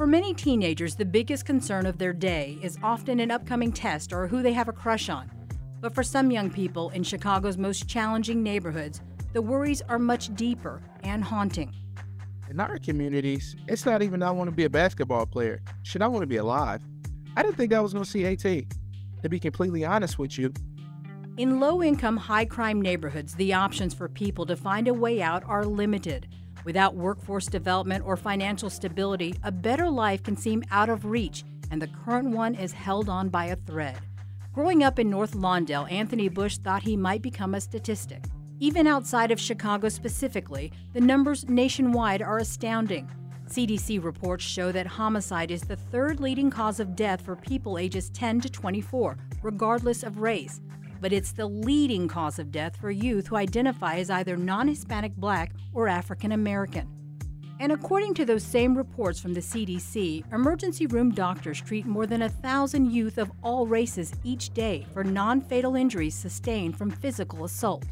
For many teenagers, the biggest concern of their day is often an upcoming test or who they have a crush on. But for some young people in Chicago's most challenging neighborhoods, the worries are much deeper and haunting. In our communities, it's not even I want to be a basketball player. Should I want to be alive? I didn't think I was going to see AT. To be completely honest with you, in low income, high crime neighborhoods, the options for people to find a way out are limited. Without workforce development or financial stability, a better life can seem out of reach, and the current one is held on by a thread. Growing up in North Lawndale, Anthony Bush thought he might become a statistic. Even outside of Chicago specifically, the numbers nationwide are astounding. CDC reports show that homicide is the third leading cause of death for people ages 10 to 24, regardless of race but it's the leading cause of death for youth who identify as either non Hispanic black or African American. And according to those same reports from the CDC, emergency room doctors treat more than a thousand youth of all races each day for non fatal injuries sustained from physical assault.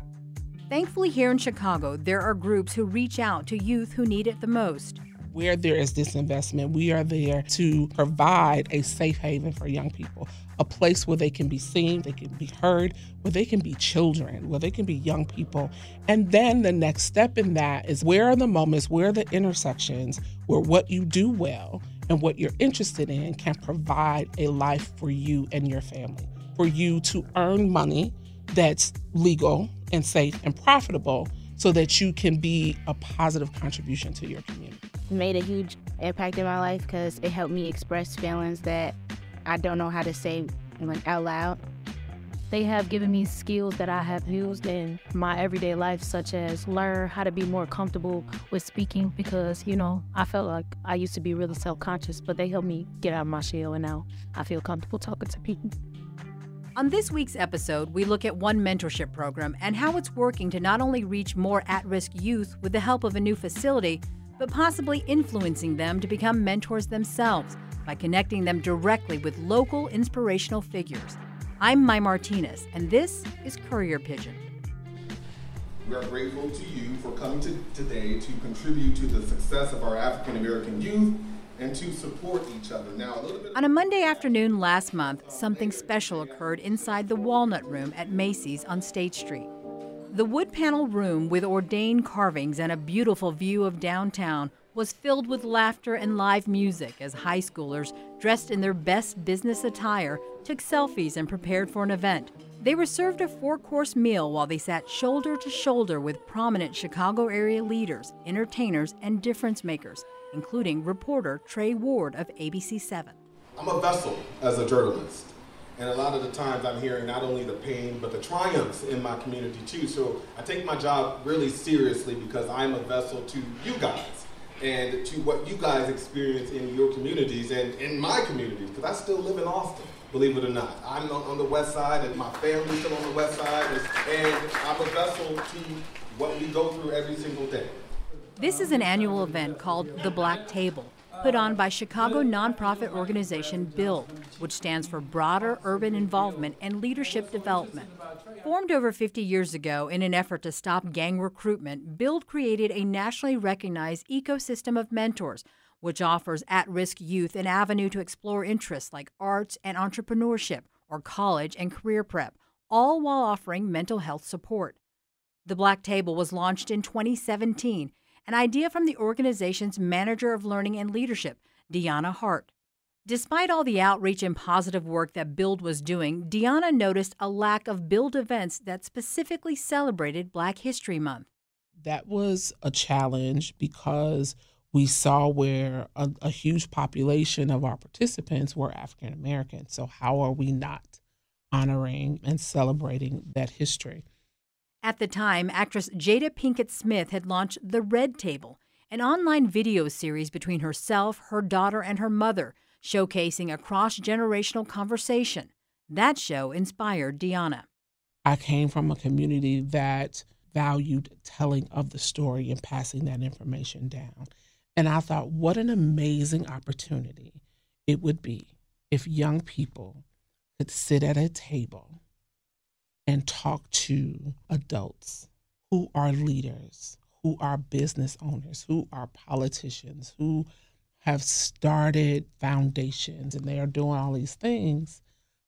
Thankfully, here in Chicago, there are groups who reach out to youth who need it the most where there is disinvestment, we are there to provide a safe haven for young people, a place where they can be seen, they can be heard, where they can be children, where they can be young people. And then the next step in that is where are the moments, where are the intersections where what you do well and what you're interested in can provide a life for you and your family, for you to earn money that's legal and safe and profitable so that you can be a positive contribution to your community made a huge impact in my life because it helped me express feelings that I don't know how to say like, out loud. They have given me skills that I have used in my everyday life, such as learn how to be more comfortable with speaking because, you know, I felt like I used to be really self conscious, but they helped me get out of my shell and now I feel comfortable talking to people. On this week's episode, we look at one mentorship program and how it's working to not only reach more at risk youth with the help of a new facility, but possibly influencing them to become mentors themselves by connecting them directly with local inspirational figures. I'm Mai Martinez, and this is Courier Pigeon. We are grateful to you for coming to today to contribute to the success of our African American youth and to support each other. Now, a. On a Monday afternoon last month, something special occurred inside the Walnut Room at Macy's on State Street. The wood panel room with ordained carvings and a beautiful view of downtown was filled with laughter and live music as high schoolers, dressed in their best business attire, took selfies and prepared for an event. They were served a four course meal while they sat shoulder to shoulder with prominent Chicago area leaders, entertainers, and difference makers, including reporter Trey Ward of ABC 7. I'm a vessel as a journalist. And a lot of the times I'm hearing not only the pain, but the triumphs in my community too. So I take my job really seriously because I'm a vessel to you guys and to what you guys experience in your communities and in my communities, because I still live in Austin, believe it or not. I'm on the west side and my family's still on the west side, and I'm a vessel to what we go through every single day. This is an annual event called The Black Table put on by Chicago nonprofit organization BUILD, which stands for Broader Urban Involvement and Leadership Development. Formed over 50 years ago in an effort to stop gang recruitment, BUILD created a nationally recognized ecosystem of mentors, which offers at risk youth an avenue to explore interests like arts and entrepreneurship or college and career prep, all while offering mental health support. The Black Table was launched in 2017 an idea from the organization's manager of learning and leadership, Deanna Hart. Despite all the outreach and positive work that Build was doing, Deanna noticed a lack of Build events that specifically celebrated Black History Month. That was a challenge because we saw where a, a huge population of our participants were African American. So, how are we not honoring and celebrating that history? At the time, actress Jada Pinkett Smith had launched The Red Table, an online video series between herself, her daughter, and her mother, showcasing a cross generational conversation. That show inspired Deanna. I came from a community that valued telling of the story and passing that information down. And I thought, what an amazing opportunity it would be if young people could sit at a table and talk to adults who are leaders, who are business owners, who are politicians, who have started foundations and they are doing all these things,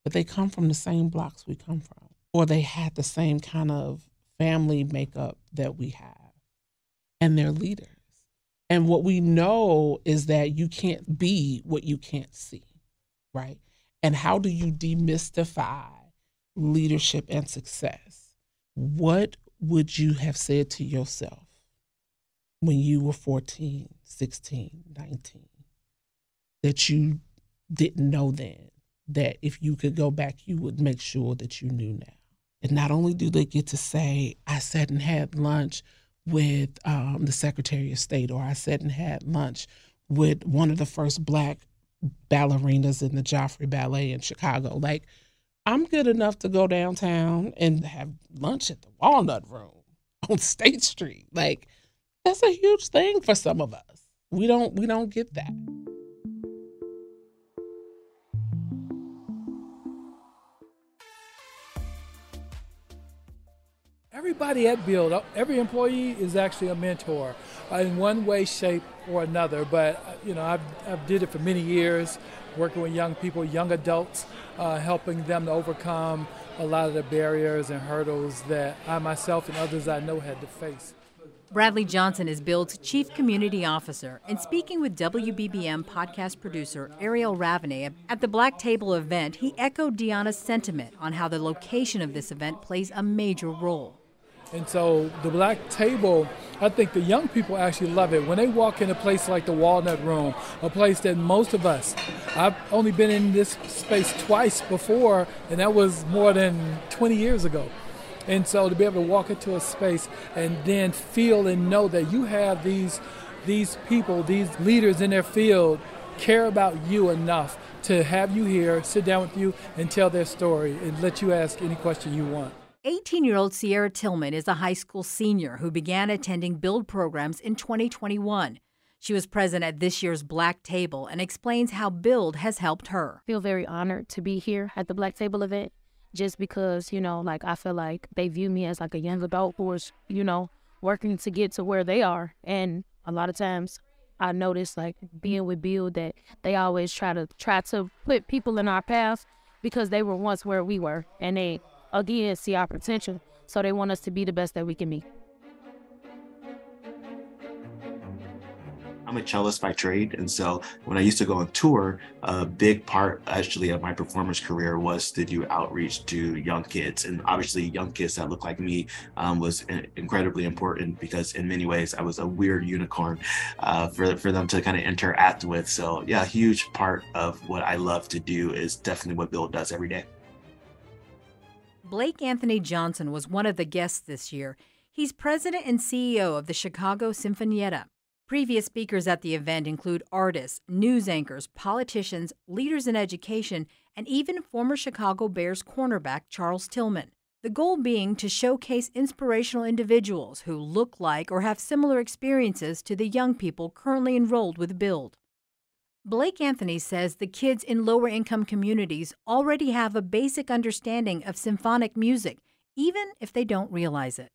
but they come from the same blocks we come from, or they had the same kind of family makeup that we have, and they're leaders. And what we know is that you can't be what you can't see, right? And how do you demystify leadership and success? What would you have said to yourself when you were 14, 16, 19 that you didn't know then? That if you could go back, you would make sure that you knew now. And not only do they get to say, I sat and had lunch with um, the Secretary of State, or I sat and had lunch with one of the first black ballerinas in the Joffrey Ballet in Chicago. Like, I'm good enough to go downtown and have lunch at the Walnut Room on State Street. Like, that's a huge thing for some of us. We don't we don't get that. Everybody at Build, up every employee is actually a mentor uh, in one way, shape, or another. But uh, you know, I've, I've did it for many years, working with young people, young adults, uh, helping them to overcome a lot of the barriers and hurdles that I myself and others I know had to face. Bradley Johnson is Build's Chief Community Officer, and speaking with WBBM podcast producer Ariel Ravenay at the Black Table event, he echoed Deanna's sentiment on how the location of this event plays a major role. And so the black table, I think the young people actually love it. When they walk in a place like the Walnut Room, a place that most of us, I've only been in this space twice before, and that was more than 20 years ago. And so to be able to walk into a space and then feel and know that you have these these people, these leaders in their field care about you enough to have you here, sit down with you and tell their story and let you ask any question you want. 18 year old Sierra Tillman is a high school senior who began attending Build programs in 2021. She was present at this year's Black Table and explains how Build has helped her. I feel very honored to be here at the Black Table event just because, you know, like I feel like they view me as like a young adult who is, you know, working to get to where they are. And a lot of times I notice like being with Build that they always try to try to put people in our path because they were once where we were and they again see our potential. So they want us to be the best that we can be. I'm a cellist by trade. And so when I used to go on tour, a big part actually of my performance career was to do outreach to young kids. And obviously, young kids that look like me um, was incredibly important because, in many ways, I was a weird unicorn uh, for, for them to kind of interact with. So, yeah, a huge part of what I love to do is definitely what Build does every day. Blake Anthony Johnson was one of the guests this year. He's president and CEO of the Chicago Sinfonietta. Previous speakers at the event include artists, news anchors, politicians, leaders in education, and even former Chicago Bears cornerback Charles Tillman. The goal being to showcase inspirational individuals who look like or have similar experiences to the young people currently enrolled with Build. Blake Anthony says the kids in lower income communities already have a basic understanding of symphonic music, even if they don't realize it.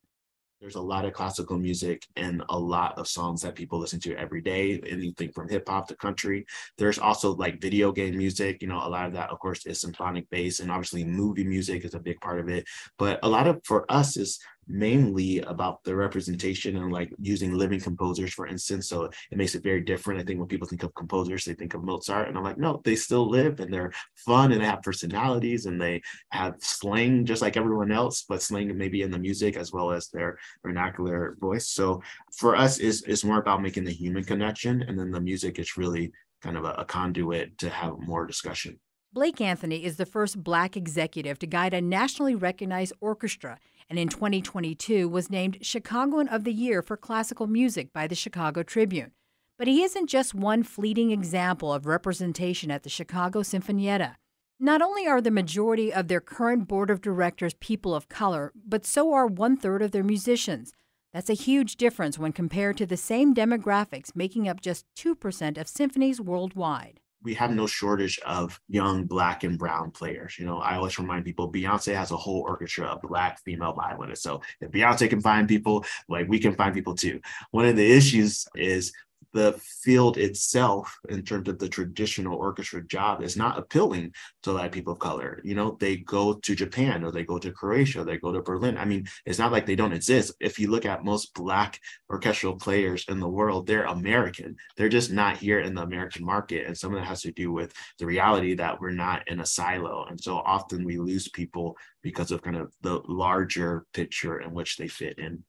There's a lot of classical music and a lot of songs that people listen to every day, anything from hip hop to country. There's also like video game music, you know, a lot of that, of course, is symphonic based, and obviously movie music is a big part of it. But a lot of for us is mainly about the representation and like using living composers, for instance. So it makes it very different. I think when people think of composers, they think of Mozart, and I'm like, no, they still live and they're fun and they have personalities and they have slang just like everyone else, but slang maybe in the music as well as their vernacular voice. So for us, is is more about making the human connection, and then the music is really kind of a, a conduit to have more discussion. Blake Anthony is the first black executive to guide a nationally recognized orchestra and in 2022 was named Chicagoan of the Year for Classical Music by the Chicago Tribune. But he isn't just one fleeting example of representation at the Chicago Sinfonietta. Not only are the majority of their current board of directors people of color, but so are one third of their musicians. That's a huge difference when compared to the same demographics making up just 2% of symphonies worldwide we have no shortage of young black and brown players. You know, I always remind people Beyonce has a whole orchestra of black female violinists. So if Beyonce can find people, like we can find people too. One of the issues is the field itself, in terms of the traditional orchestra job, is not appealing to a lot of people of color. You know, they go to Japan or they go to Croatia, they go to Berlin. I mean, it's not like they don't exist. If you look at most Black orchestral players in the world, they're American. They're just not here in the American market. And some of that has to do with the reality that we're not in a silo. And so often we lose people because of kind of the larger picture in which they fit in.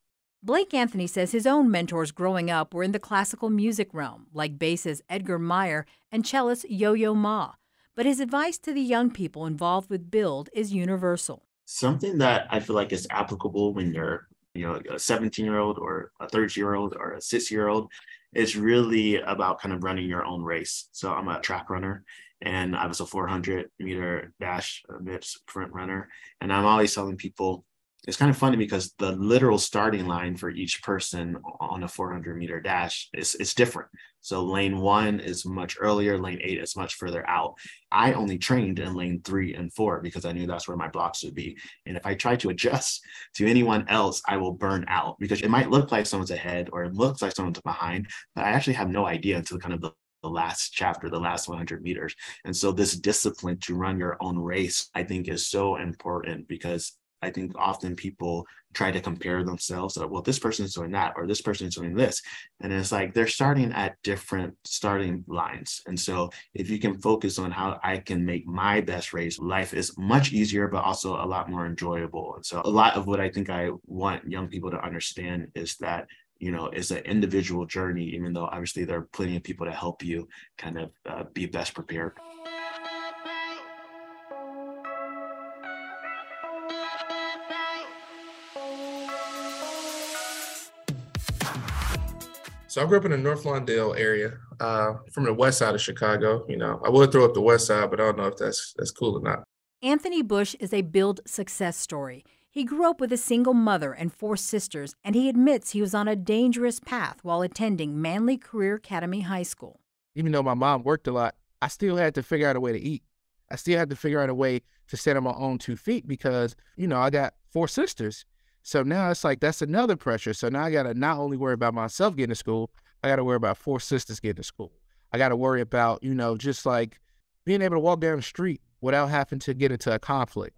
Blake Anthony says his own mentors growing up were in the classical music realm, like bassist Edgar Meyer and cellist Yo Yo Ma. But his advice to the young people involved with Build is universal. Something that I feel like is applicable when you're, you know, a 17 year old or a 30 year old or a six year old is really about kind of running your own race. So I'm a track runner and I was a 400 meter dash uh, MIPS sprint runner. And I'm always telling people it's kind of funny because the literal starting line for each person on a 400 meter dash is, is different. So lane one is much earlier, lane eight is much further out. I only trained in lane three and four because I knew that's where my blocks would be. And if I try to adjust to anyone else, I will burn out because it might look like someone's ahead or it looks like someone's behind, but I actually have no idea until kind of the the last chapter, the last 100 meters. And so, this discipline to run your own race, I think, is so important because I think often people try to compare themselves. Well, this person's doing that, or this person's doing this. And it's like they're starting at different starting lines. And so, if you can focus on how I can make my best race, life is much easier, but also a lot more enjoyable. And so, a lot of what I think I want young people to understand is that you know it's an individual journey even though obviously there are plenty of people to help you kind of uh, be best prepared So I grew up in the North Lawndale area, uh, from the west side of Chicago. You know, I would throw up the west side, but I don't know if that's that's cool or not. Anthony Bush is a build success story. He grew up with a single mother and four sisters, and he admits he was on a dangerous path while attending Manley Career Academy High School. Even though my mom worked a lot, I still had to figure out a way to eat. I still had to figure out a way to stand on my own two feet because, you know, I got four sisters so now it's like that's another pressure. So now I got to not only worry about myself getting to school, I got to worry about four sisters getting to school. I got to worry about, you know, just like being able to walk down the street without having to get into a conflict.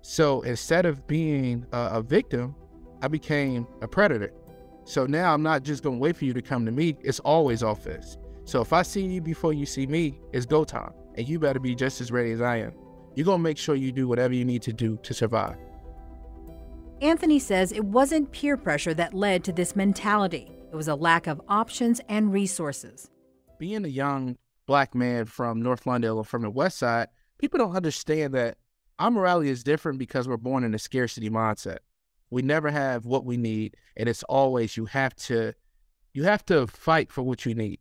So instead of being a, a victim, I became a predator. So now I'm not just going to wait for you to come to me. It's always offense. So if I see you before you see me, it's go time. And you better be just as ready as I am. You're going to make sure you do whatever you need to do to survive. Anthony says it wasn't peer pressure that led to this mentality, it was a lack of options and resources. Being a young black man from North Lawndale or from the West Side, people don't understand that our morality is different because we're born in a scarcity mindset. We never have what we need, and it's always you have to you have to fight for what you need.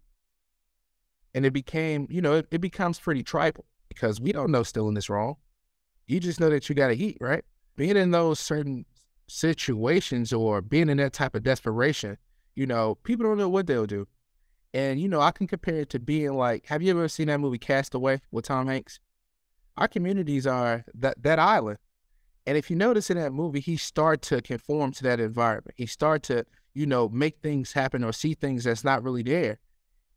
And it became, you know, it, it becomes pretty tribal because we don't know stealing is wrong. You just know that you gotta eat, right? Being in those certain situations or being in that type of desperation, you know, people don't know what they'll do. And, you know, I can compare it to being like, have you ever seen that movie Castaway with Tom Hanks? Our communities are that, that island. And if you notice in that movie, he started to conform to that environment. He started to, you know, make things happen or see things that's not really there.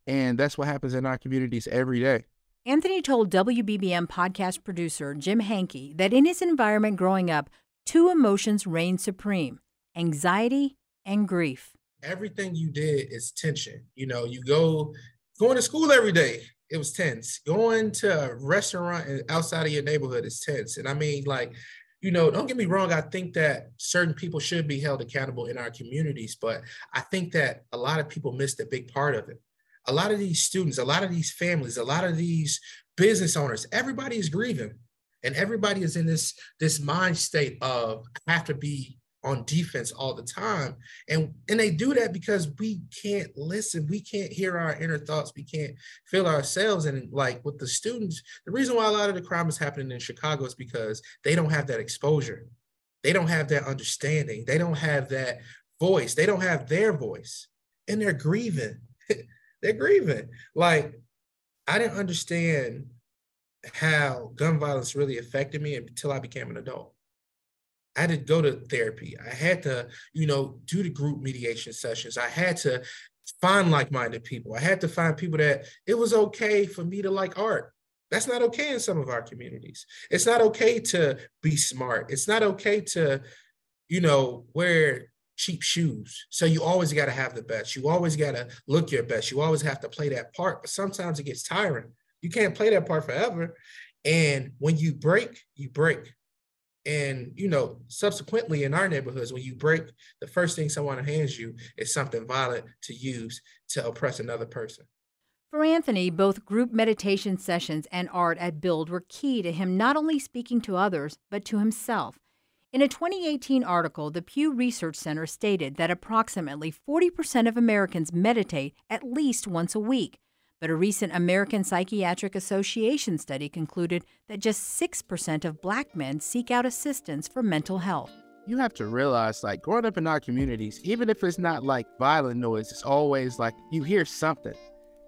And that's what happens in our communities every day. Anthony told WBBM podcast producer Jim Hankey that in his environment growing up, two emotions reign supreme anxiety and grief. Everything you did is tension. You know, you go going to school every day, it was tense. Going to a restaurant outside of your neighborhood is tense. And I mean, like, you know, don't get me wrong. I think that certain people should be held accountable in our communities, but I think that a lot of people missed a big part of it. A lot of these students, a lot of these families, a lot of these business owners, everybody is grieving and everybody is in this this mind state of have to be on defense all the time. And and they do that because we can't listen. We can't hear our inner thoughts. We can't feel ourselves. And like with the students the reason why a lot of the crime is happening in chicago is because they don't have that exposure. They don't have that understanding. They don't have that voice. They don't have their voice. And they're grieving. They're grieving. Like i didn't understand how gun violence really affected me until I became an adult. I had to go to therapy. I had to, you know, do the group mediation sessions. I had to find like-minded people. I had to find people that it was okay for me to like art. That's not okay in some of our communities. It's not okay to be smart. It's not okay to, you know, wear cheap shoes. So you always got to have the best. You always got to look your best. You always have to play that part. But sometimes it gets tiring. You can't play that part forever. And when you break, you break. And you know, subsequently in our neighborhoods, when you break, the first thing someone hands you is something violent to use to oppress another person. For Anthony, both group meditation sessions and art at Build were key to him not only speaking to others, but to himself. In a 2018 article, the Pew Research Center stated that approximately 40% of Americans meditate at least once a week. But a recent American Psychiatric Association study concluded that just 6% of black men seek out assistance for mental health. You have to realize, like, growing up in our communities, even if it's not like violent noise, it's always like you hear something.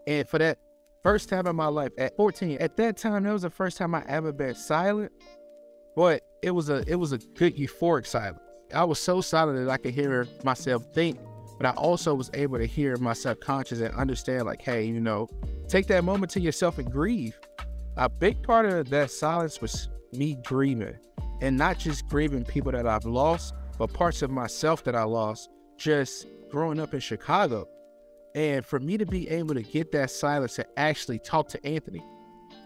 And for that first time in my life, at 14, at that time, that was the first time I ever been silent. But it was a it was a good euphoric silence. I was so silent that I could hear myself think, but I also was able to hear my subconscious and understand, like, hey, you know, take that moment to yourself and grieve. A big part of that silence was me grieving, and not just grieving people that I've lost, but parts of myself that I lost just growing up in Chicago. And for me to be able to get that silence to actually talk to Anthony,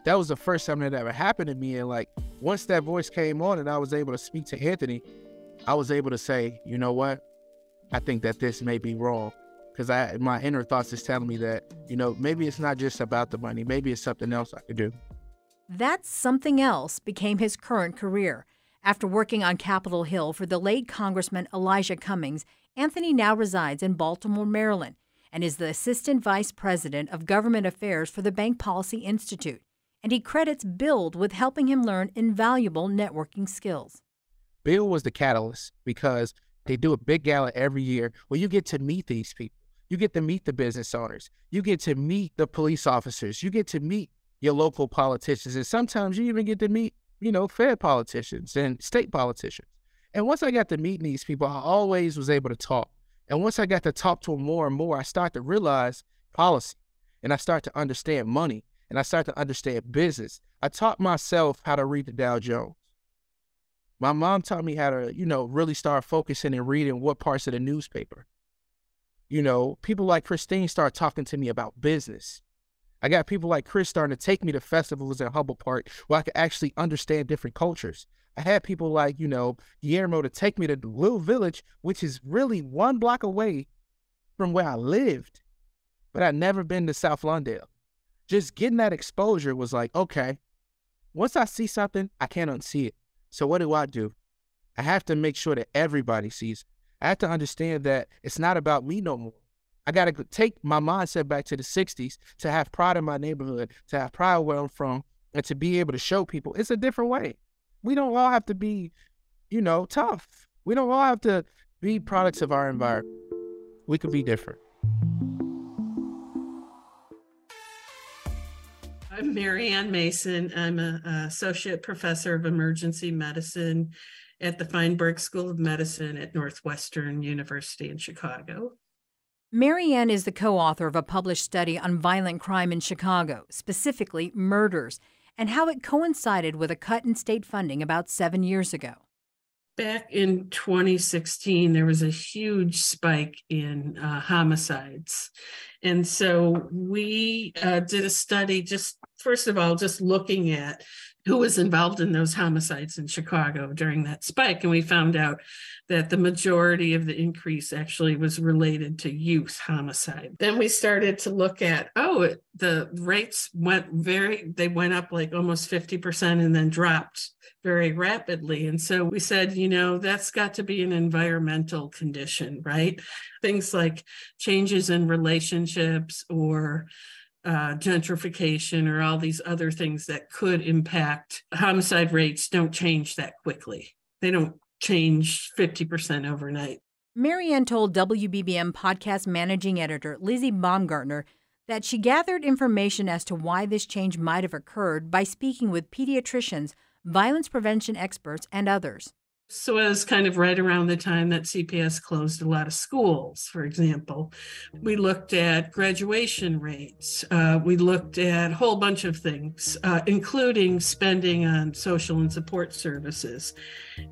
that was the first time that ever happened to me. And like once that voice came on and I was able to speak to Anthony, I was able to say, you know what? I think that this may be wrong. Because I my inner thoughts is telling me that, you know, maybe it's not just about the money. Maybe it's something else I could do. That something else became his current career. After working on Capitol Hill for the late Congressman Elijah Cummings, Anthony now resides in Baltimore, Maryland, and is the Assistant Vice President of Government Affairs for the Bank Policy Institute and he credits Build with helping him learn invaluable networking skills. Build was the catalyst because they do a big gala every year where you get to meet these people. You get to meet the business owners. You get to meet the police officers. You get to meet your local politicians. And sometimes you even get to meet, you know, Fed politicians and state politicians. And once I got to meet these people, I always was able to talk. And once I got to talk to them more and more, I start to realize policy and I start to understand money and I started to understand business. I taught myself how to read the Dow Jones. My mom taught me how to, you know, really start focusing and reading what parts of the newspaper. You know, people like Christine start talking to me about business. I got people like Chris starting to take me to festivals in Humboldt Park where I could actually understand different cultures. I had people like, you know, Guillermo to take me to the little village, which is really one block away from where I lived, but I'd never been to South Lawndale just getting that exposure was like, okay, once I see something, I can't unsee it. So what do I do? I have to make sure that everybody sees. I have to understand that it's not about me no more. I got to take my mindset back to the 60s to have pride in my neighborhood, to have pride where I'm from, and to be able to show people it's a different way. We don't all have to be, you know, tough. We don't all have to be products of our environment. We could be different. I'm Maryann Mason. I'm an associate professor of emergency medicine at the Feinberg School of Medicine at Northwestern University in Chicago. Maryann is the co author of a published study on violent crime in Chicago, specifically murders, and how it coincided with a cut in state funding about seven years ago. Back in 2016, there was a huge spike in uh, homicides. And so we uh, did a study just, first of all, just looking at who was involved in those homicides in Chicago during that spike. And we found out that the majority of the increase actually was related to youth homicide. Then we started to look at, oh, the rates went very, they went up like almost 50% and then dropped very rapidly. And so we said, you know, that's got to be an environmental condition, right? Things like changes in relationships or uh, gentrification or all these other things that could impact homicide rates don't change that quickly. They don't change 50% overnight. Maryann told WBBM podcast managing editor Lizzie Baumgartner that she gathered information as to why this change might have occurred by speaking with pediatricians violence prevention experts, and others. So was kind of right around the time that CPS closed a lot of schools, for example. We looked at graduation rates. Uh, we looked at a whole bunch of things, uh, including spending on social and support services.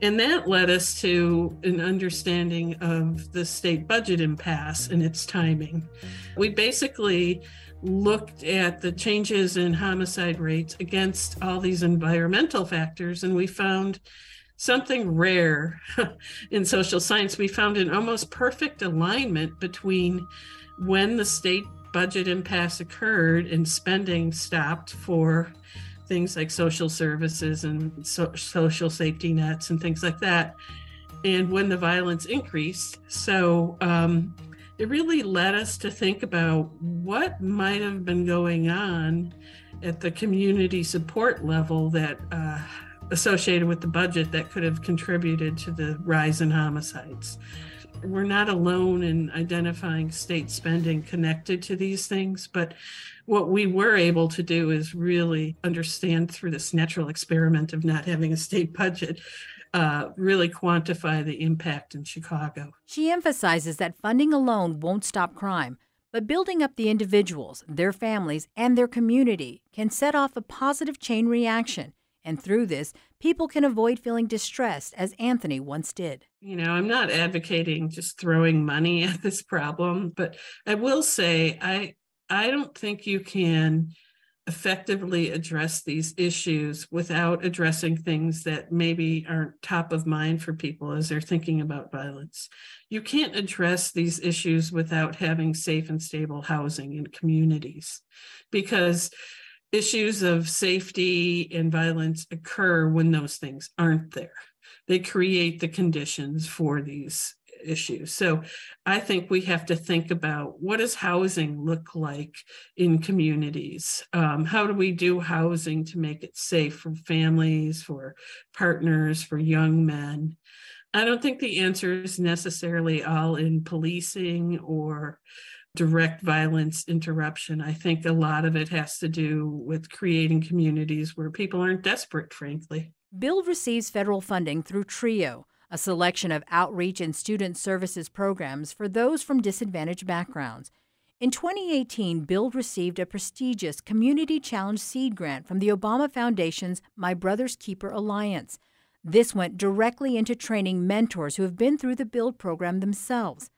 And that led us to an understanding of the state budget impasse and its timing. We basically looked at the changes in homicide rates against all these environmental factors, and we found something rare in social science. We found an almost perfect alignment between when the state budget impasse occurred and spending stopped for things like social services and so- social safety nets and things like that, and when the violence increased. So um, it really led us to think about what might have been going on at the community support level that. Uh, associated with the budget that could have contributed to the rise in homicides. We're not alone in identifying state spending connected to these things, but what we were able to do is really understand through this natural experiment of not having a state budget uh, really quantify the impact in Chicago. She emphasizes that funding alone won't stop crime, but building up the individuals, their families, and their community can set off a positive chain reaction and through this, people can avoid feeling distressed, as Anthony once did. You know, I'm not advocating just throwing money at this problem, but I will say I I don't think you can effectively address these issues without addressing things that maybe aren't top of mind for people as they're thinking about violence. You can't address these issues without having safe and stable housing in communities because issues of safety and violence occur when those things aren't there. They create the conditions for these issues. So I think we have to think about what does housing look like in communities? Um, how do we do housing to make it safe for families, for partners, for young men? I don't think the answer is necessarily all in policing or direct violence interruption. I think a lot of it has to do with creating communities where people aren't desperate, frankly. Build receives federal funding through TRIO, a selection of outreach and student services programs for those from disadvantaged backgrounds. In 2018, Build received a prestigious Community Challenge Seed Grant from the Obama Foundation's My Brother's Keeper Alliance. This went directly into training mentors who have been through the Build program themselves.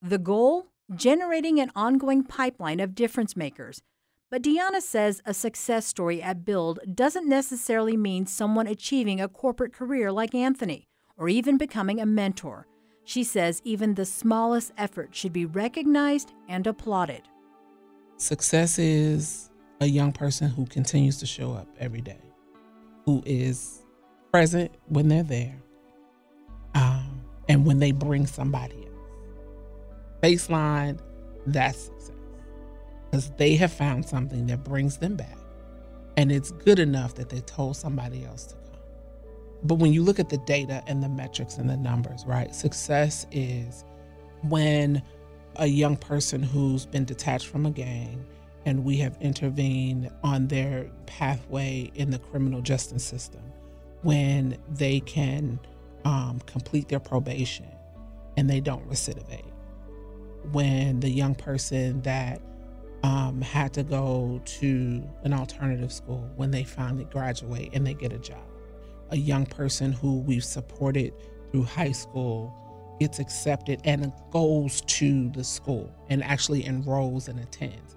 The goal? Generating an ongoing pipeline of difference makers. But Deanna says a success story at Build doesn't necessarily mean someone achieving a corporate career like Anthony or even becoming a mentor. She says even the smallest effort should be recognized and applauded. Success is a young person who continues to show up every day, who is present when they're there, um, and when they bring somebody baseline, that's success. Because they have found something that brings them back. And it's good enough that they told somebody else to come. But when you look at the data and the metrics and the numbers, right? Success is when a young person who's been detached from a gang and we have intervened on their pathway in the criminal justice system, when they can um, complete their probation and they don't recidivate when the young person that um, had to go to an alternative school when they finally graduate and they get a job. A young person who we've supported through high school gets accepted and goes to the school and actually enrolls and attends.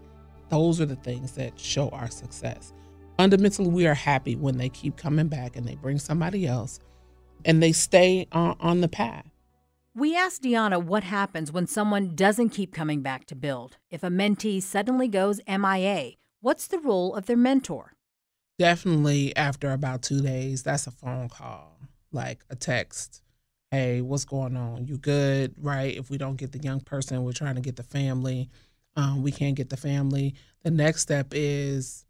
Those are the things that show our success. Fundamentally, we are happy when they keep coming back and they bring somebody else and they stay on, on the path. We asked Deanna what happens when someone doesn't keep coming back to build. If a mentee suddenly goes MIA, what's the role of their mentor? Definitely after about two days, that's a phone call, like a text. Hey, what's going on? You good? Right? If we don't get the young person, we're trying to get the family. Um, we can't get the family. The next step is,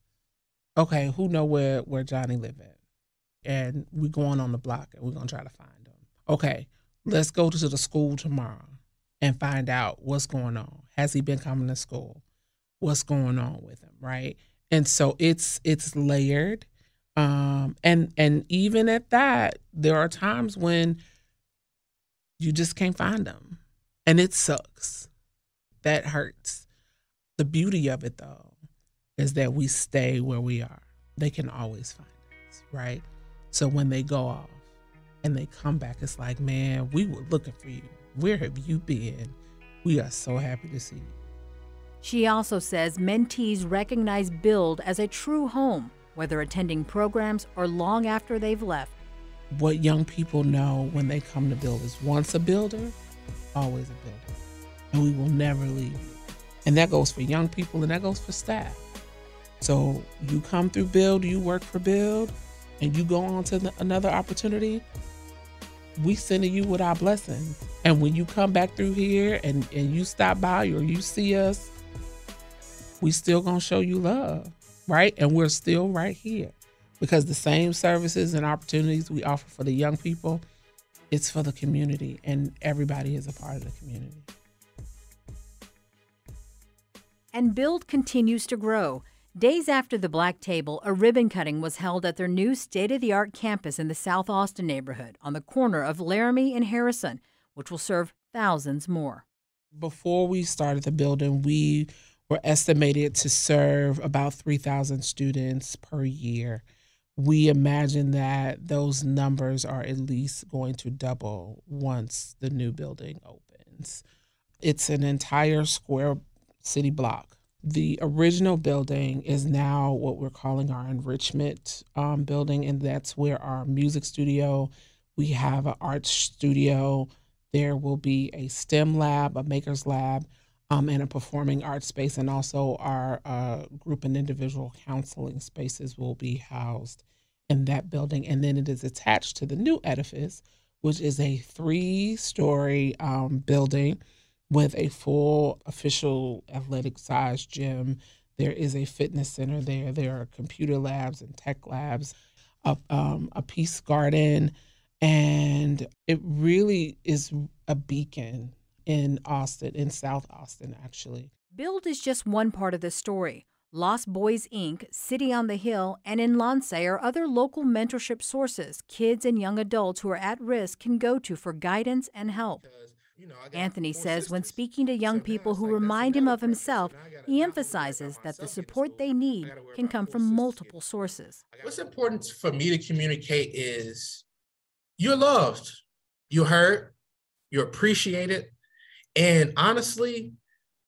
okay, who know where where Johnny live at? And we going on the block and we're gonna try to find him. Okay, Let's go to the school tomorrow and find out what's going on. Has he been coming to school? What's going on with him, right? And so it's it's layered. Um, and and even at that, there are times when you just can't find them, and it sucks. That hurts. The beauty of it, though, is that we stay where we are. They can always find us, right? So when they go off and they come back, it's like, man, we were looking for you. Where have you been? We are so happy to see you. She also says mentees recognize Build as a true home, whether attending programs or long after they've left. What young people know when they come to Build is once a builder, always a builder. And we will never leave you. And that goes for young people and that goes for staff. So you come through Build, you work for Build, and you go on to the, another opportunity, we sending you with our blessing. And when you come back through here and, and you stop by or you see us, we still gonna show you love, right? And we're still right here because the same services and opportunities we offer for the young people, it's for the community, and everybody is a part of the community. And Build continues to grow. Days after the Black Table, a ribbon cutting was held at their new state of the art campus in the South Austin neighborhood on the corner of Laramie and Harrison, which will serve thousands more. Before we started the building, we were estimated to serve about 3,000 students per year. We imagine that those numbers are at least going to double once the new building opens. It's an entire square city block the original building is now what we're calling our enrichment um, building, and that's where our music studio, we have an art studio. There will be a STEM lab, a maker's lab, um, and a performing arts space, and also our uh, group and individual counseling spaces will be housed in that building. And then it is attached to the new edifice, which is a three story um, building with a full official athletic size gym. There is a fitness center there. There are computer labs and tech labs, a, um, a peace garden, and it really is a beacon in Austin, in South Austin, actually. Build is just one part of the story. Lost Boys Inc., City on the Hill, and Enlace are other local mentorship sources kids and young adults who are at risk can go to for guidance and help. Anthony says when speaking to young people who remind him of himself, he emphasizes that the support they need can come from multiple sources. What's important for me to communicate is you're loved, you're heard, you're appreciated, and honestly,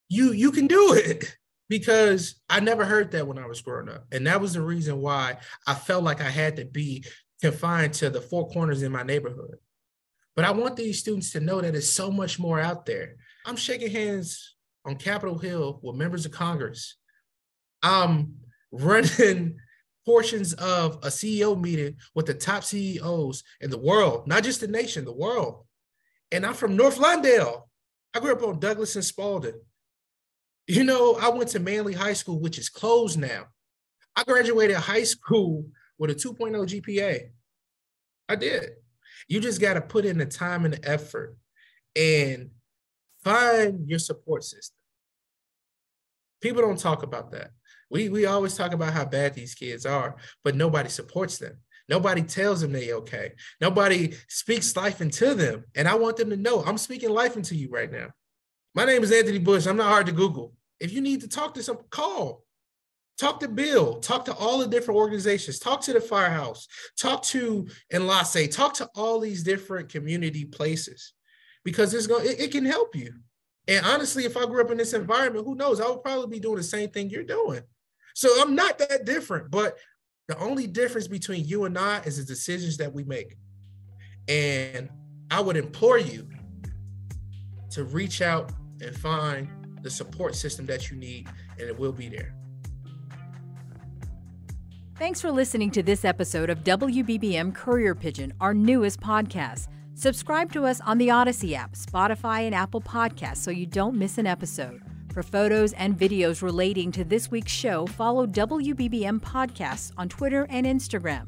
you you can do it because I never heard that when I was growing up, and that was the reason why I felt like I had to be confined to the four corners in my neighborhood. But I want these students to know that there's so much more out there. I'm shaking hands on Capitol Hill with members of Congress. I'm running portions of a CEO meeting with the top CEOs in the world, not just the nation, the world. And I'm from North Lawndale. I grew up on Douglas and Spaulding. You know, I went to Manley High School, which is closed now. I graduated high school with a 2.0 GPA. I did. You just got to put in the time and the effort and find your support system. People don't talk about that. We, we always talk about how bad these kids are, but nobody supports them. Nobody tells them they okay. Nobody speaks life into them. And I want them to know I'm speaking life into you right now. My name is Anthony Bush. I'm not hard to Google. If you need to talk to some, call. Talk to Build, talk to all the different organizations, talk to the firehouse, talk to Enlace, talk to all these different community places because it's going it, it can help you. And honestly, if I grew up in this environment, who knows? I would probably be doing the same thing you're doing. So I'm not that different, but the only difference between you and I is the decisions that we make. And I would implore you to reach out and find the support system that you need, and it will be there. Thanks for listening to this episode of WBBM Courier Pigeon, our newest podcast. Subscribe to us on the Odyssey app, Spotify, and Apple Podcasts so you don't miss an episode. For photos and videos relating to this week's show, follow WBBM Podcasts on Twitter and Instagram.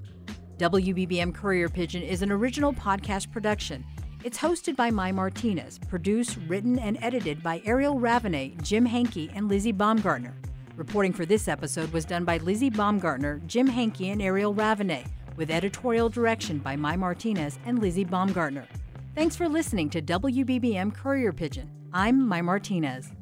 WBBM Courier Pigeon is an original podcast production. It's hosted by Mai Martinez, produced, written, and edited by Ariel Ravenay, Jim Hankey, and Lizzie Baumgartner. Reporting for this episode was done by Lizzie Baumgartner, Jim Hankey, and Ariel Ravenet, with editorial direction by Mai Martinez and Lizzie Baumgartner. Thanks for listening to WBBM Courier Pigeon. I'm Mai Martinez.